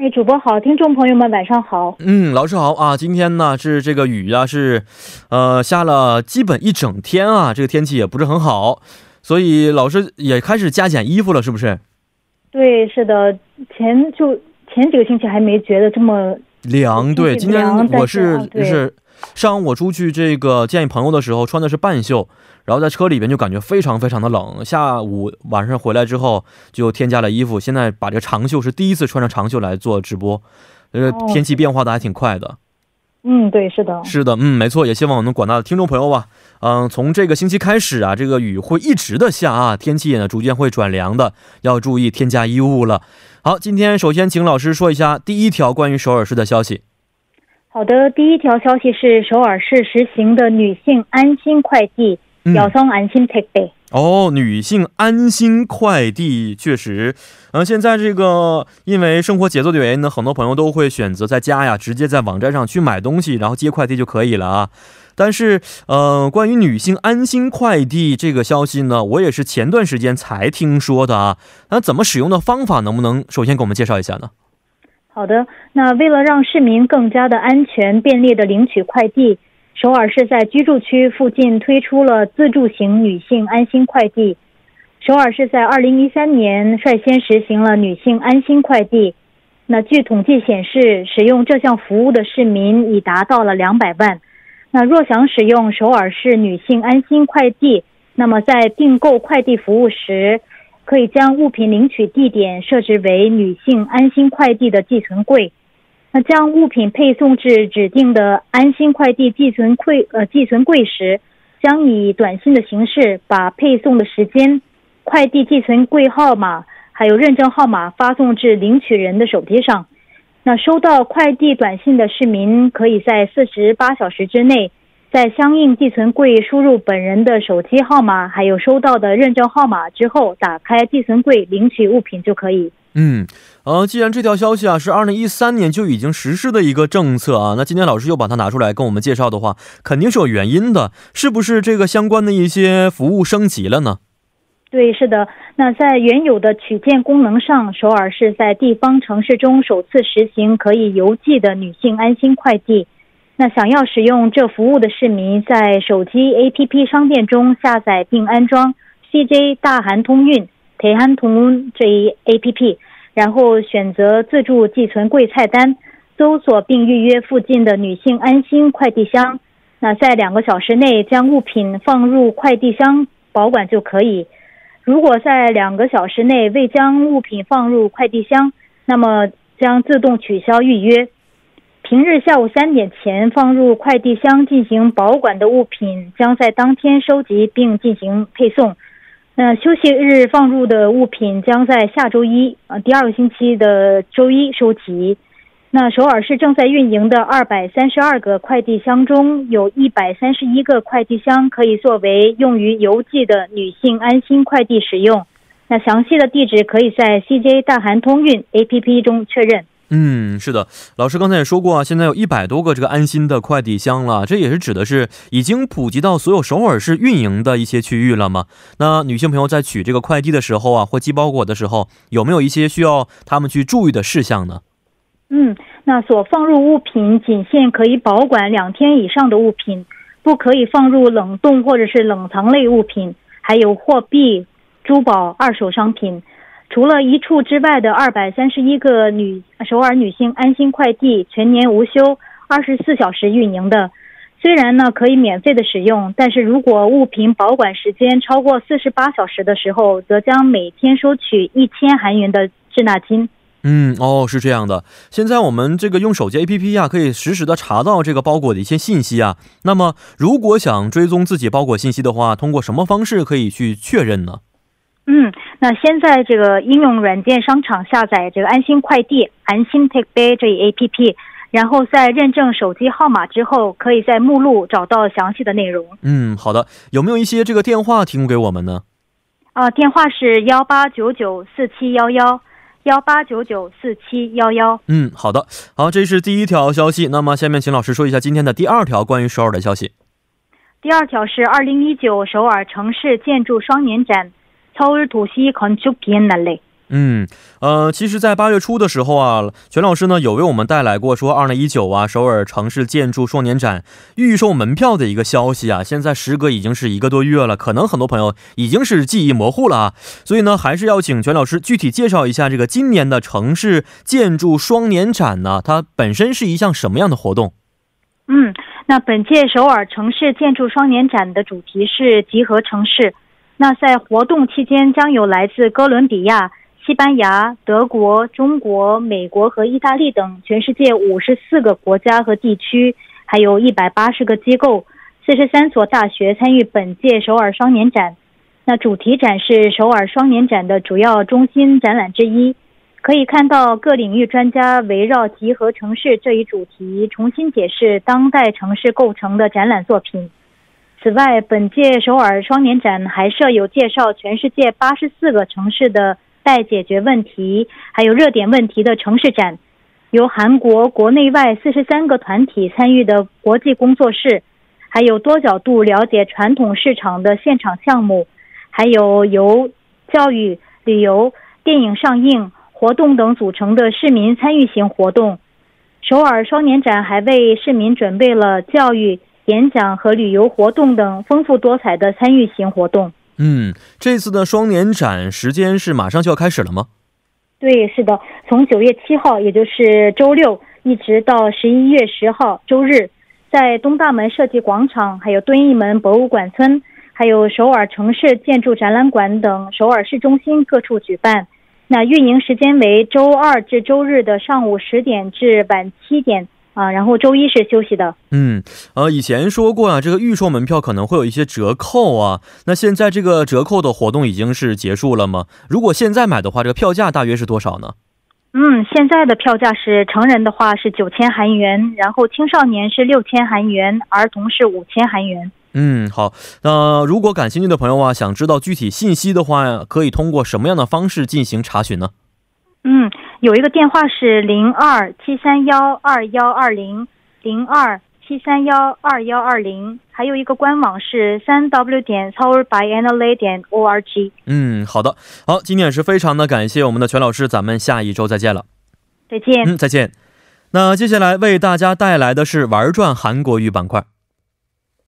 哎，主播好，听众朋友们晚上好。嗯，老师好啊，今天呢是这个雨啊是，呃下了基本一整天啊，这个天气也不是很好，所以老师也开始加减衣服了，是不是？对，是的，前就前几个星期还没觉得这么凉，对，今天我是是上午我出去这个见朋友的时候穿的是半袖。然后在车里边就感觉非常非常的冷，下午晚上回来之后就添加了衣服，现在把这个长袖是第一次穿上长袖来做直播，呃，天气变化的还挺快的。嗯，对，是的，是的，嗯，没错，也希望我们广大的听众朋友吧，嗯，从这个星期开始啊，这个雨会一直的下啊，天气也呢逐渐会转凉的，要注意添加衣物了。好，今天首先请老师说一下第一条关于首尔市的消息。好的，第一条消息是首尔市实行的女性安心快递。여성安心택배哦，女性安心快递确实，嗯，现在这个因为生活节奏的原因呢，很多朋友都会选择在家呀，直接在网站上去买东西，然后接快递就可以了啊。但是，呃，关于女性安心快递这个消息呢，我也是前段时间才听说的啊。那怎么使用的方法，能不能首先给我们介绍一下呢？好的，那为了让市民更加的安全便利的领取快递。 首尔市在居住区附近推出了自助型女性安心快递。首尔市在二零一三年率先实行了女性安心快递。那据统计显示，使用这项服务的市民已达到了两百万。那若想使用首尔市女性安心快递，那么在订购快递服务时，可以将物品领取地点设置为女性安心快递的寄存柜。那将物品配送至指定的安心快递寄存柜呃寄存柜时，将以短信的形式把配送的时间、快递寄存柜号码还有认证号码发送至领取人的手机上。那收到快递短信的市民可以在四十八小时之内，在相应寄存柜输入本人的手机号码还有收到的认证号码之后，打开寄存柜领取物品就可以。嗯，呃，既然这条消息啊是二零一三年就已经实施的一个政策啊，那今天老师又把它拿出来跟我们介绍的话，肯定是有原因的，是不是这个相关的一些服务升级了呢？对，是的。那在原有的取件功能上，首尔市在地方城市中首次实行可以邮寄的女性安心快递。那想要使用这服务的市民，在手机 APP 商店中下载并安装 CJ 大韩通运。培安通这一 A P P，然后选择自助寄存柜菜单，搜索并预约附近的女性安心快递箱。那在两个小时内将物品放入快递箱保管就可以。如果在两个小时内未将物品放入快递箱，那么将自动取消预约。平日下午三点前放入快递箱进行保管的物品，将在当天收集并进行配送。那休息日放入的物品将在下周一，呃，第二个星期的周一收集。那首尔市正在运营的二百三十二个快递箱中，有一百三十一个快递箱可以作为用于邮寄的女性安心快递使用。那详细的地址可以在 CJ 大韩通运 APP 中确认。嗯，是的，老师刚才也说过啊，现在有一百多个这个安心的快递箱了，这也是指的是已经普及到所有首尔市运营的一些区域了吗？那女性朋友在取这个快递的时候啊，或寄包裹的时候，有没有一些需要他们去注意的事项呢？嗯，那所放入物品仅限可以保管两天以上的物品，不可以放入冷冻或者是冷藏类物品，还有货币、珠宝、二手商品。除了一处之外的二百三十一个女首尔女性安心快递全年无休、二十四小时运营的，虽然呢可以免费的使用，但是如果物品保管时间超过四十八小时的时候，则将每天收取一千韩元的滞纳金。嗯，哦，是这样的。现在我们这个用手机 APP 呀，可以实时的查到这个包裹的一些信息啊。那么，如果想追踪自己包裹信息的话，通过什么方式可以去确认呢？嗯，那先在这个应用软件商场下载这个安心快递安心 Take Bay 这一 A P P，然后在认证手机号码之后，可以在目录找到详细的内容。嗯，好的。有没有一些这个电话提供给我们呢？啊，电话是幺八九九四七幺幺，幺八九九四七幺幺。嗯，好的。好，这是第一条消息。那么下面请老师说一下今天的第二条关于首尔的消息。第二条是二零一九首尔城市建筑双年展， 서울도시건축비엔날 레。 嗯，呃，其实，在八月初的时候啊，全老师呢有为我们带来过说二零一九啊首尔城市建筑双年展预售门票的一个消息啊。现在时隔已经是一个多月了，可能很多朋友已经是记忆模糊了啊。所以呢，还是要请全老师具体介绍一下这个今年的城市建筑双年展呢，它本身是一项什么样的活动？嗯，那本届首尔城市建筑双年展的主题是集合城市。 那在活动期间，将有来自哥伦比亚。西班牙、德国、中国、美国和意大利等全世界五十四个国家和地区，还有一百八十个机构、四十三所大学参与本届首尔双年展。那主题展是首尔双年展的主要中心展览之一，可以看到各领域专家围绕集合城市这一主题，重新解释当代城市构成的展览作品。此外，本届首尔双年展还设有介绍全世界八十四个城市的。待解决问题，还有热点问题的城市展，由韩国国内外四十三个团体参与的国际工作室，还有多角度了解传统市场的现场项目，还有由教育、旅游、电影上映、活动等组成的市民参与型活动。首尔双年展还为市民准备了教育、演讲和旅游活动等丰富多彩的参与型活动。嗯，这次的双年展时间是马上就要开始了吗？对，是的，从九月七号，也就是周六，一直到十一月十号周日，在东大门设计广场、还有敦义门博物馆村、还有首尔城市建筑展览馆等首尔市中心各处举办。那运营时间为周二至周日的上午十点至晚七点。啊，然后周一是休息的。嗯，呃，以前说过啊，这个预售门票可能会有一些折扣啊。那现在这个折扣的活动已经是结束了吗？如果现在买的话，这个票价大约是多少呢？嗯，现在的票价是成人的话是九千韩元，然后青少年是六千韩元，儿童是五千韩元。嗯，好。那如果感兴趣的朋友啊，想知道具体信息的话，可以通过什么样的方式进行查询呢？嗯，有一个电话是零二七三幺二幺二零零二七三幺二幺二零，还有一个官网是三 w 点 tower by anale 点 org。嗯，好的，好，今天也是非常的感谢我们的全老师，咱们下一周再见了。再见。嗯，再见。那接下来为大家带来的是玩转韩国语板块。